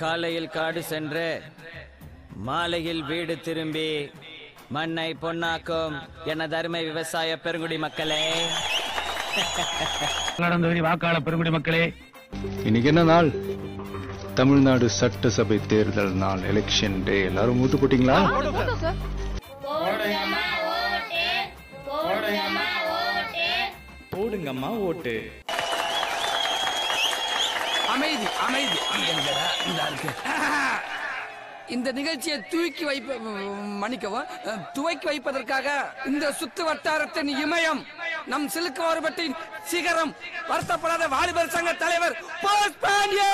காலையில் காடு சென்று மாலையில் வீடு திரும்பி மண்ணை பொன்னாக்கும் எனது அருமை விவசாய பெருங்குடி மக்களே. நடந்தவரி வாக்காளர் பெருங்குடி மக்களே. இன்னைக்கு என்ன நாள்? தமிழ்நாடு சட்டசபை தேர்தல் நாள் எலெக்ஷன் டே எல்லாரும் மூத்து போட்டீங்களா? போடுங்கம்மா ஓட்டு. அமைதி அமைதி. இந்த நிகழ்ச்சியை தூக்கி வைப்ப மன்னிக்கவும் துவக்கி வைப்பதற்காக இந்த சுத்து வட்டாரத்தின் இமயம் நம் சிலுக்கு மாறுபட்டின் சிகரம் வருத்தப்படாத வாலிபர் சங்க தலைவர் போஸ் பாண்டியே!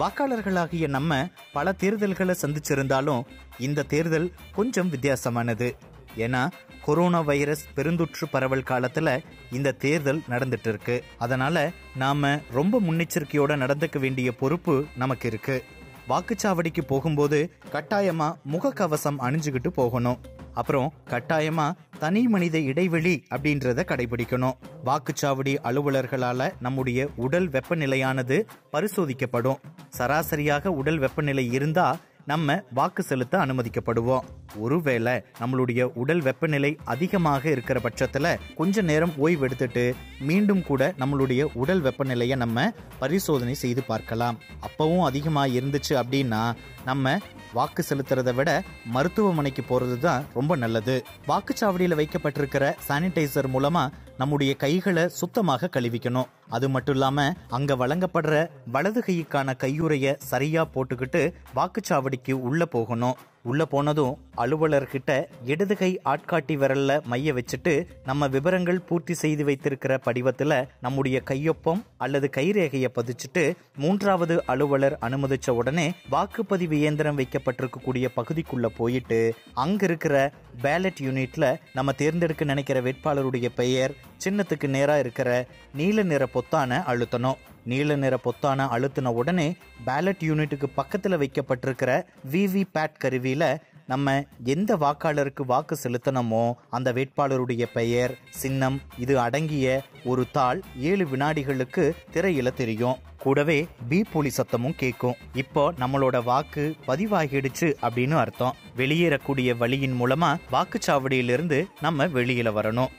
வாக்காளர்களாகிய நம்ம பல தேர்தல்களை சந்திச்சிருந்தாலும் இந்த தேர்தல் கொஞ்சம் வித்தியாசமானது. ஏன்னா கொரோனா வைரஸ் பெருந்தொற்று பரவல் காலத்துல இந்த தேர்தல் நடந்துட்டு இருக்கு அதனால நாம ரொம்ப முன்னெச்சரிக்கையோட நடந்துக்க வேண்டிய பொறுப்பு நமக்கு இருக்கு. வாக்குச்சாவடிக்கு போகும்போது கட்டாயமா முகக்கவசம் அணிஞ்சுக்கிட்டு போகணும். அப்புறம் கட்டாயமா தனி மனித இடைவெளி அப்படின்றத கடைபிடிக்கணும். வாக்குச்சாவடி அலுவலர்களால நம்முடைய உடல் வெப்பநிலையானது பரிசோதிக்கப்படும். சராசரியாக உடல் வெப்பநிலை இருந்தா நம்ம வாக்கு செலுத்த அனுமதிக்கப்படுவோம். ஒருவேளை நம்மளுடைய உடல் வெப்பநிலை அதிகமாக இருக்கிற பட்சத்தில் கொஞ்ச நேரம் ஓய்வு எடுத்துட்டு மீண்டும் கூட நம்மளுடைய உடல் வெப்பநிலையை நம்ம பரிசோதனை செய்து பார்க்கலாம். அப்பவும் அதிகமாக இருந்துச்சு அப்படின்னா நம்ம வாக்கு செலுத்துறதை விட மருத்துவமனைக்கு போகிறது தான் ரொம்ப நல்லது. வாக்குச்சாவடியில் வைக்கப்பட்டிருக்கிற சானிடைசர் மூலமாக நம்முடைய கைகளை சுத்தமாக கழுவிக்கணும். அது மட்டும் இல்லாமல் அங்கே வழங்கப்படுற வலது கைக்கான கையுறையை சரியாக போட்டுக்கிட்டு வாக்குச்சாவடிக்கு உள்ளே போகணும். உள்ள போனதும் அலுவலர்கிட்ட இடது கை ஆட்காட்டி விரல்ல மைய வச்சுட்டு நம்ம விவரங்கள் பூர்த்தி செய்து வைத்திருக்கிற படிவத்துல நம்முடைய கையொப்பம் அல்லது கைரேகையை பதிச்சுட்டு மூன்றாவது அலுவலர் அனுமதிச்ச உடனே வாக்குப்பதிவு இயந்திரம் வைக்கப்பட்டிருக்கக்கூடிய பகுதிக்குள்ள போயிட்டு அங்க இருக்கிற பேலட் யூனிட்ல நம்ம தேர்ந்தெடுக்க நினைக்கிற வேட்பாளருடைய பெயர் சின்னத்துக்கு நேரா இருக்கிற நீல நிற பொத்தான அழுத்தணும். நீல நிற பொத்தான அழுத்தின உடனே பேலட் யூனிட்டுக்கு பக்கத்தில் வைக்கப்பட்டிருக்கிற விவி பேட் கருவியில நம்ம எந்த வாக்காளருக்கு வாக்கு செலுத்தணுமோ அந்த வேட்பாளருடைய பெயர் சின்னம் இது அடங்கிய ஒரு தாள் ஏழு வினாடிகளுக்கு திரையில தெரியும். கூடவே பி போலி சத்தமும் கேட்கும் இப்போ நம்மளோட வாக்கு பதிவாகிடுச்சு அப்படின்னு அர்த்தம். வெளியேறக்கூடிய வழியின் மூலமா வாக்குச்சாவடியிலிருந்து நம்ம வெளியில வரணும்.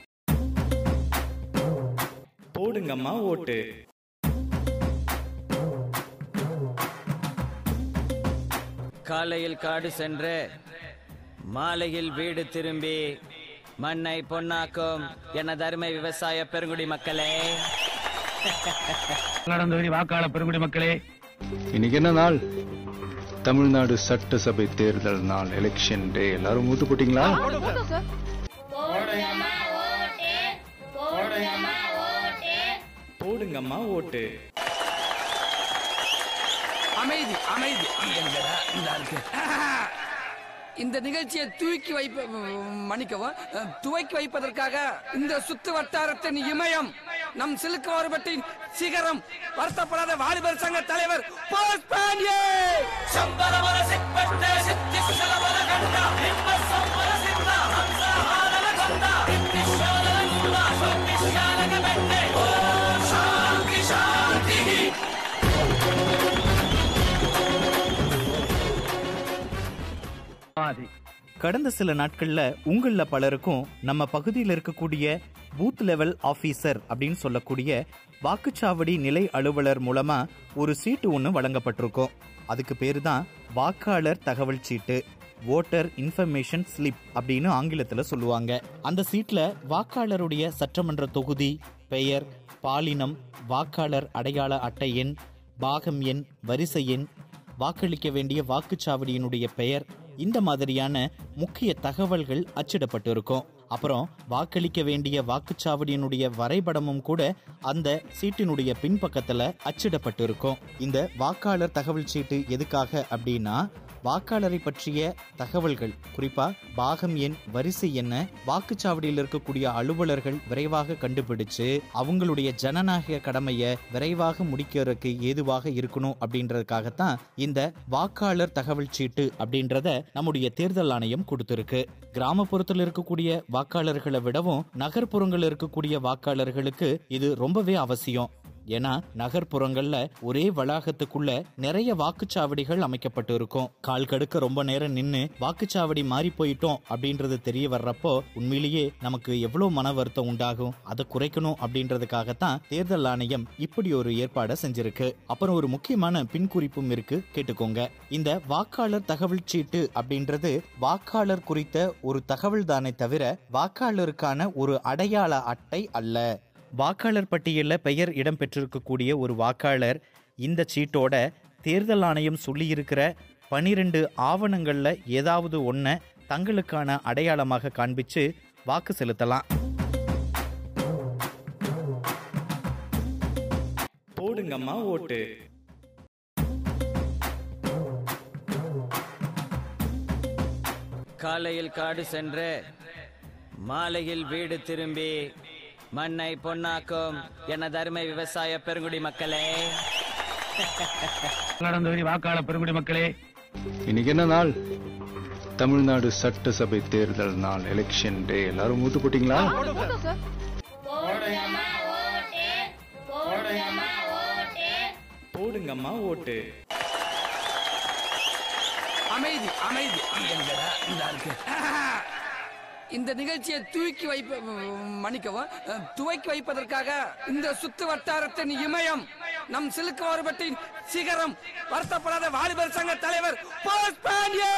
போடுங்கம்மா ஓட்டு. காலையில் காடு சென்று மாலையில் வீடு திரும்பி மண்ணை பொன்னாக்கும் எனது அருமை விவசாய பெருங்குடி மக்களே. நடந்தவரி வாக்காளர் பெருங்குடி மக்களே. இன்னைக்கு என்ன நாள்? தமிழ்நாடு சட்டசபை தேர்தல் நாள் எலெக்ஷன் டே எல்லாரும் மூத்து போட்டீங்களா? போடுங்கம்மா ஓட்டு. அமைதி அமைதி. இந்த நிகழ்ச்சியை தூக்கி வைப்ப மன்னிக்கவும் துவக்கி வைப்பதற்காக இந்த சுத்து வட்டாரத்தின் இமயம் நம் சிலுக்கு மாறுபட்டின் சிகரம் வருத்தப்படாத வாலிபர் சங்க தலைவர் போஸ் பாண்டியே! சமாதி கடந்த சில நாட்கள்ல உங்களில் பலருக்கும் நம்ம பகுதியில் இருக்கக்கூடிய பூத் லெவல் ஆபீசர் அப்படின்னு சொல்லக்கூடிய வாக்குச்சாவடி நிலை அலுவலர் மூலமா ஒரு சீட்டு ஒன்று வழங்கப்பட்டிருக்கும். அதுக்கு பேரு தான் வாக்காளர் தகவல் சீட்டு ஓட்டர் இன்ஃபர்மேஷன் ஸ்லிப் அப்படின்னு ஆங்கிலத்தில் சொல்லுவாங்க. அந்த சீட்ல வாக்காளருடைய சட்டமன்ற தொகுதி பெயர் பாலினம் வாக்காளர் அடையாள அட்டை எண் பாகம் எண் வரிசை எண் வாக்களிக்க வேண்டிய வாக்குச்சாவடியினுடைய பெயர் இந்த மாதிரியான முக்கிய தகவல்கள் அச்சிடப்பட்டிருக்கும். அப்புறம் வாக்களிக்க வேண்டிய வாக்குச்சாவடியினுடைய வரைபடமும் கூட அந்த சீட்டினுடைய பின்பக்கத்துல அச்சிடப்பட்டிருக்கும். இந்த வாக்காளர் தகவல் சீட்டு எதுக்காக அப்படின்னா வாக்காளரை பற்றிய தகவல்கள் குறிப்பா பாகம் எண் வரிசை என்ன வாக்குச்சாவடியில் இருக்கக்கூடிய அலுவலர்கள் விரைவாக கண்டுபிடிச்சு அவங்களுடைய ஜனநாயக கடமையை விரைவாக முடிக்கிறதுக்கு ஏதுவாக இருக்கணும் அப்படின்றதுக்காகத்தான் இந்த வாக்காளர் தகவல் சீட்டு அப்படின்றத நம்முடைய தேர்தல் ஆணையம் கொடுத்திருக்கு. கிராமப்புறத்தில் இருக்கக்கூடிய வாக்காளர்களை விடவும் நகர்ப்புறங்களில் இருக்கக்கூடிய வாக்காளர்களுக்கு இது ரொம்பவே அவசியம். ஏன்னா நகர்ப்புறங்கள்ல ஒரே வளாகத்துக்குள்ள நிறைய வாக்குச்சாவடிகள் அமைக்கப்பட்டு இருக்கும் கால் கடுக்க ரொம்ப நேரம் நின்னு வாக்குச்சாவடி மாறி போயிட்டோம் அப்படின்றது தெரிய வர்றப்போ உண்மையிலேயே நமக்கு எவ்வளவு மன வருத்தம் உண்டாகும்? அதை குறைக்கணும் அப்படின்றதுக்காகத்தான் தேர்தல் ஆணையம் இப்படி ஒரு ஏற்பாடை செஞ்சிருக்கு. அப்புறம் ஒரு முக்கியமான பின்குறிப்பும் இருக்கு. கேட்டுக்கோங்க. இந்த வாக்காளர் தகவல் சீட்டு அப்படின்றது வாக்காளர் குறித்த ஒரு தகவல் தானே தவிர வாக்காளருக்கான ஒரு அடையாள அட்டை அல்ல. வாக்காளர் பட்டியலில் பெயர் இடம்பெற்றிருக்கக்கூடிய ஒரு வாக்காளர் இந்த சீட்டோட தேர்தல் ஆணையம் சொல்லியிருக்கிற பனிரெண்டு ஆவணங்களில் ஏதாவது ஒன்றை தங்களுக்கான அடையாளமாக காண்பிச்சு வாக்கு செலுத்தலாம். போடுங்கம்மா ஓட்டு. காலையில் காடு சென்று மாலையில் வீடு திரும்பி மண்ணை பொன்னாக்கும். எனது அருமை விவசாய பெருங்குடி மக்களே. கடந்தவரி வாக்காளர் பெருங்குடி மக்களே. இன்னைக்கு என்ன நாள்? தமிழ்நாடு சட்டசபை தேர்தல் நாள் எலெக்ஷன் டே எல்லாரும் மூத்து போட்டீங்களா? போடுங்கம்மா ஓட்டு. அமைதி அமைதி. இந்த இருக்கு. இந்த நிகழ்ச்சியை தூக்கி வைப்ப மன்னிக்கவும் துவக்கி வைப்பதற்காக இந்த சுத்து வட்டாரத்தின் இமயம் நம் சிலுக்கு மாறுபட்டின் சிகரம் வருத்தப்படாத வாலிபர் சங்க தலைவர் போஸ் பாண்டியே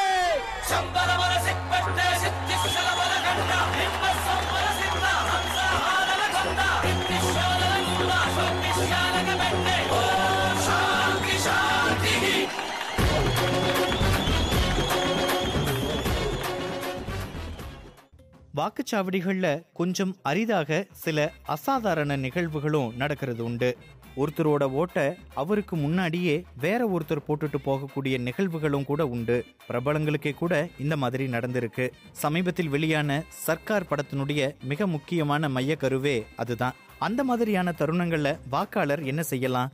வாக்குச்சாவடிகளில் கொஞ்சம் அரிதாக சில அசாதாரண நிகழ்வுகளும் நடக்கிறது உண்டு. ஒருத்தரோட ஓட்டை அவருக்கு முன்னாடியே வேற ஒருத்தர் போட்டுட்டு போகக்கூடிய நிகழ்வுகளும் கூட உண்டு. பிரபலங்களுக்கே கூட இந்த மாதிரி நடந்திருக்கு. சமீபத்தில் வெளியான சர்க்கார் படத்தினுடைய மிக முக்கியமான மைய கருவே அதுதான். அந்த மாதிரியான தருணங்கள்ல வாக்காளர் என்ன செய்யலாம்?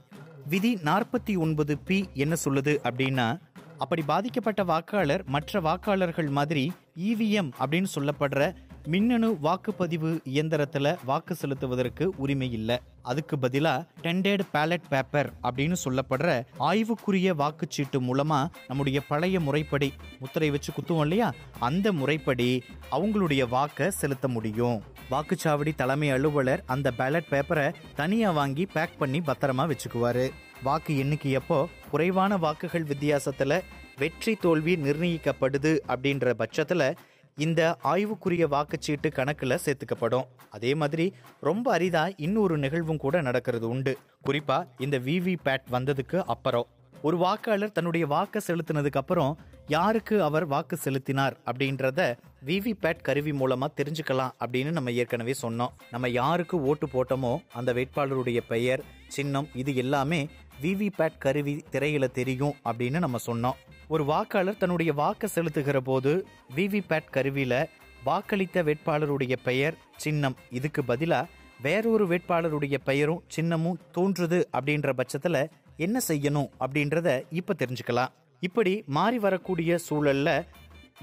விதி நாற்பத்தி ஒன்பது பி என்ன சொல்லுது அப்படின்னா அப்படி பாதிக்கப்பட்ட வாக்காளர் மற்ற வாக்காளர்கள் மாதிரி இவிஎம் அப்படின்னு சொல்லப்படுற மின்னணு வாக்குப்பதிவு இயந்திரத்தில் வாக்கு செலுத்துவதற்கு உரிமை இல்லை. அதுக்கு பதிலா டெண்டட் பேலட் பேப்பர் அப்படின்னு சொல்லப்படுற ஆய்வுக்குரிய வாக்குச்சீட்டு மூலமா நம்முடைய பழைய முறைப்படி முத்திரை வச்சு குத்துவோம் இல்லையா? அந்த முறைப்படி அவங்களுடைய வாக்கை செலுத்த முடியும். வாக்குச்சாவடி தலைமை அலுவலர் அந்த பேலட் பேப்பரை தனியா வாங்கி பேக் பண்ணி பத்திரமா வச்சுக்குவாரு. வாக்கு எண்ணிக்கையப்போ குறைவான வாக்குகள் வித்தியாசத்துல வெற்றி தோல்வி நிர்ணயிக்கப்படுது அப்படின்ற பட்சத்துல இந்த ஆய்வுக்குரிய வாக்குச்சீட்டு கணக்கில் சேர்த்துக்கப்படும். அதே மாதிரி ரொம்ப அரிதா இன்னொரு நிகழ்வும் கூட நடக்கிறது உண்டு. குறிப்பா இந்த விவி பேட் வந்ததுக்கு அப்புறம். ஒரு வாக்காளர் தன்னுடைய வாக்கை செலுத்தினதுக்கு அப்புறம் யாருக்கு அவர் வாக்கு செலுத்தினார் அப்படின்றத விவி பேட் கருவி மூலமா தெரிஞ்சுக்கலாம் அப்படின்னு நம்ம ஏற்கனவே சொன்னோம். நம்ம யாருக்கு ஓட்டு போட்டோமோ அந்த வேட்பாளருடைய பெயர் சின்னம் இது எல்லாமே விவிபேட் கருவி திரையில தெரியும் அப்படின்னு நம்ம சொன்னோம். ஒரு வாக்காளர் தன்னுடைய வாக்கை செலுத்துகிற போது விவிபேட் கருவியில வாக்களித்த வேட்பாளருடைய பெயர் சின்னம். இதுக்கு பதிலா வேறொரு வேட்பாளருடைய பெயரும் சின்னமும் தோன்றுது அப்படின்ற பட்சத்துல என்ன செய்யணும் அப்படின்றத இப்ப தெரிஞ்சுக்கலாம். இப்படி மாறி வரக்கூடிய சூழல்ல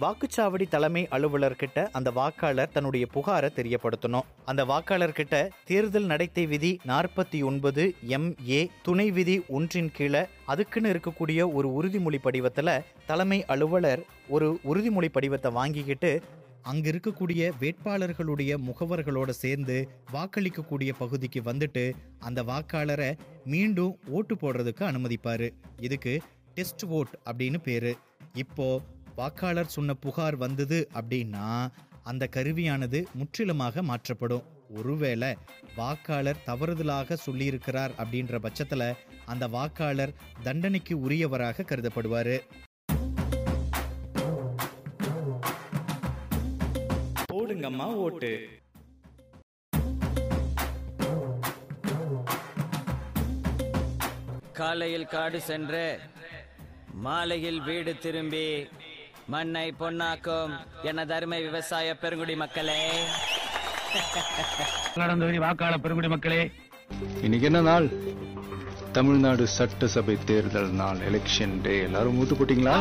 வாக்குச்சாவடி தலைமை அலுவலர்கிட்ட அந்த வாக்காளர் தன்னுடைய புகாரை தெரியப்படுத்தணும். அந்த வாக்காளர்கிட்ட தேர்தல் நடத்தை விதி நாற்பத்தி ஒன்பது எம் ஏ துணை விதி ஒன்றின் கீழே அதுக்குன்னு இருக்கக்கூடிய ஒரு உறுதிமொழி படிவத்தில் தலைமை அலுவலர் ஒரு உறுதிமொழி படிவத்தை வாங்கிக்கிட்டு அங்க இருக்கக்கூடிய வேட்பாளர்களுடைய முகவர்களோட சேர்ந்து வாக்களிக்கக்கூடிய பகுதிக்கு வந்துட்டு அந்த வாக்காளரை மீண்டும் ஓட்டு போடுறதுக்கு அனுமதிப்பாரு. இதுக்கு டெஸ்ட் ஓட் அப்படின்னு பேரு. இப்போ வாக்காளர் சொன்ன புகார் வந்தது அப்படின்னா அந்த கருவியானது முற்றிலுமாக மாற்றப்படும். ஒருவேளை வாக்காளர் தவறுதலாக சொல்லியிருக்கிறார் அப்படின்ற பட்சத்துல அந்த வாக்காளர் தண்டனைக்கு உரியவராக கருதப்படுவாரு. போடுங்கம்மா ஓட்டு. காலையில் காடு சென்று மாலையில் வீடு திரும்பி மண்ணை பொன்னாக்கும். எனது அருமை விவசாய பெருங்குடி மக்களே. தொகுதி வாக்காளர் பெருங்குடி மக்களே. இன்னைக்கு என்ன நாள்? தமிழ்நாடு சட்டசபை தேர்தல் நாள் எலெக்ஷன் டே எல்லாரும் மூத்து போட்டீங்களா?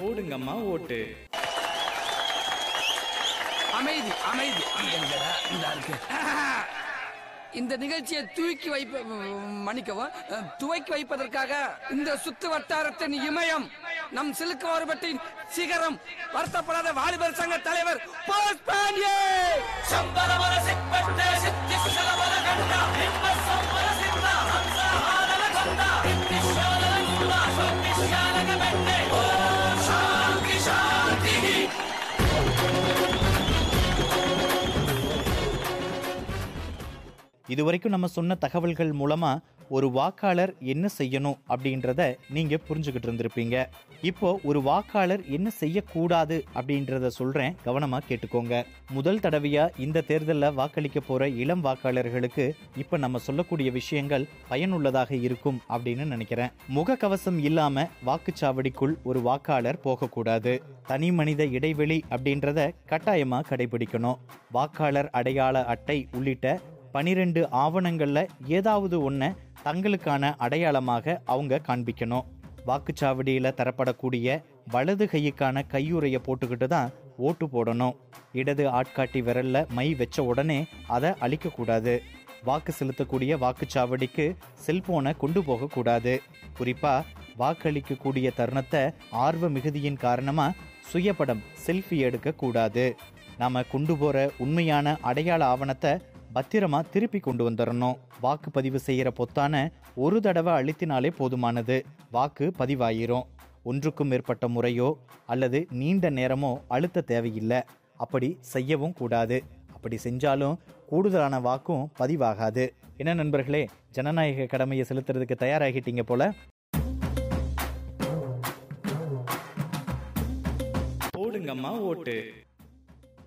போடுங்கம்மா ஓட்டு. அமைதி அமைதி. இந்த இருக்கு. இந்த நிகழ்ச்சியை தூக்கி வைப்ப மன்னிக்கவும் துவக்கி வைப்பதற்காக இந்த சுத்து வட்டாரத்தின் இமயம் நம் சிலுக்கு மாறுபட்டின் சிகரம் வருத்தப்படாத வாலிபர் சங்க தலைவர் போஸ் பாண்டியே இதுவரைக்கும் நம்ம சொன்ன தகவல்கள் மூலமாக ஒரு வாக்காளர் என்ன செய்யணும் அப்படின்றத நீங்கள் புரிஞ்சுக்கிட்டு இருந்திருப்பீங்க. இப்போ ஒரு வாக்காளர் என்ன செய்யக்கூடாது அப்படின்றத சொல்கிறேன் கவனமாக கேட்டுக்கோங்க. முதல் தடவையாக இந்த தேர்தலில் வாக்களிக்க போகிற இளம் வாக்காளர்களுக்கு இப்போ நம்ம சொல்லக்கூடிய விஷயங்கள் பயனுள்ளதாக இருக்கும் அப்படின்னு நினைக்கிறேன். முகக்கவசம் இல்லாமல் வாக்குச்சாவடிக்குள் ஒரு வாக்காளர் போகக்கூடாது. தனி மனித இடைவெளி அப்படின்றத கட்டாயமாக கடைபிடிக்கணும். வாக்காளர் அடையாள அட்டை உள்ளிட்ட பனிரெண்டு ஆவணங்களில் ஏதாவது ஒன்றை தங்களுக்கான அடையாளமாக அவங்க காண்பிக்கணும். வாக்குச்சாவடியில் தரப்படக்கூடிய வலது கையுக்கான கையுறையை போட்டுக்கிட்டு தான் ஓட்டு போடணும். இடது ஆட்காட்டி விரல்ல மை வச்ச உடனே அதை அழிக்கக்கூடாது. வாக்கு செலுத்தக்கூடிய வாக்குச்சாவடிக்கு செல்போனை கொண்டு போகக்கூடாது. குறிப்பாக வாக்களிக்கக்கூடிய தருணத்தை ஆர்வ மிகுதியின் காரணமாக சுயப்படம் செல்ஃபி எடுக்கக்கூடாது. நாம் கொண்டு போகிற உண்மையான அடையாள ஆவணத்தை பத்திரமா திருப்பி கொண்டு வந்துடணும் வாக்குப்பதிவு செய்யற பொத்தான ஒரு தடவை அழுத்தினாலே போதுமானது. வாக்கு பதிவாயிரும். ஒன்றுக்கும் மேற்பட்ட முறையோ அல்லது நீண்ட நேரமோ அழுத்த தேவையில்லை. அப்படி செய்யவும் கூடாது. அப்படி செஞ்சாலும் கூடுதலான வாக்கும் பதிவாகாது. என்ன நண்பர்களே ஜனநாயக கடமையை செலுத்துறதுக்கு தயாராகிட்டீங்க போல? போடுங்கம்மா ஓட்டு.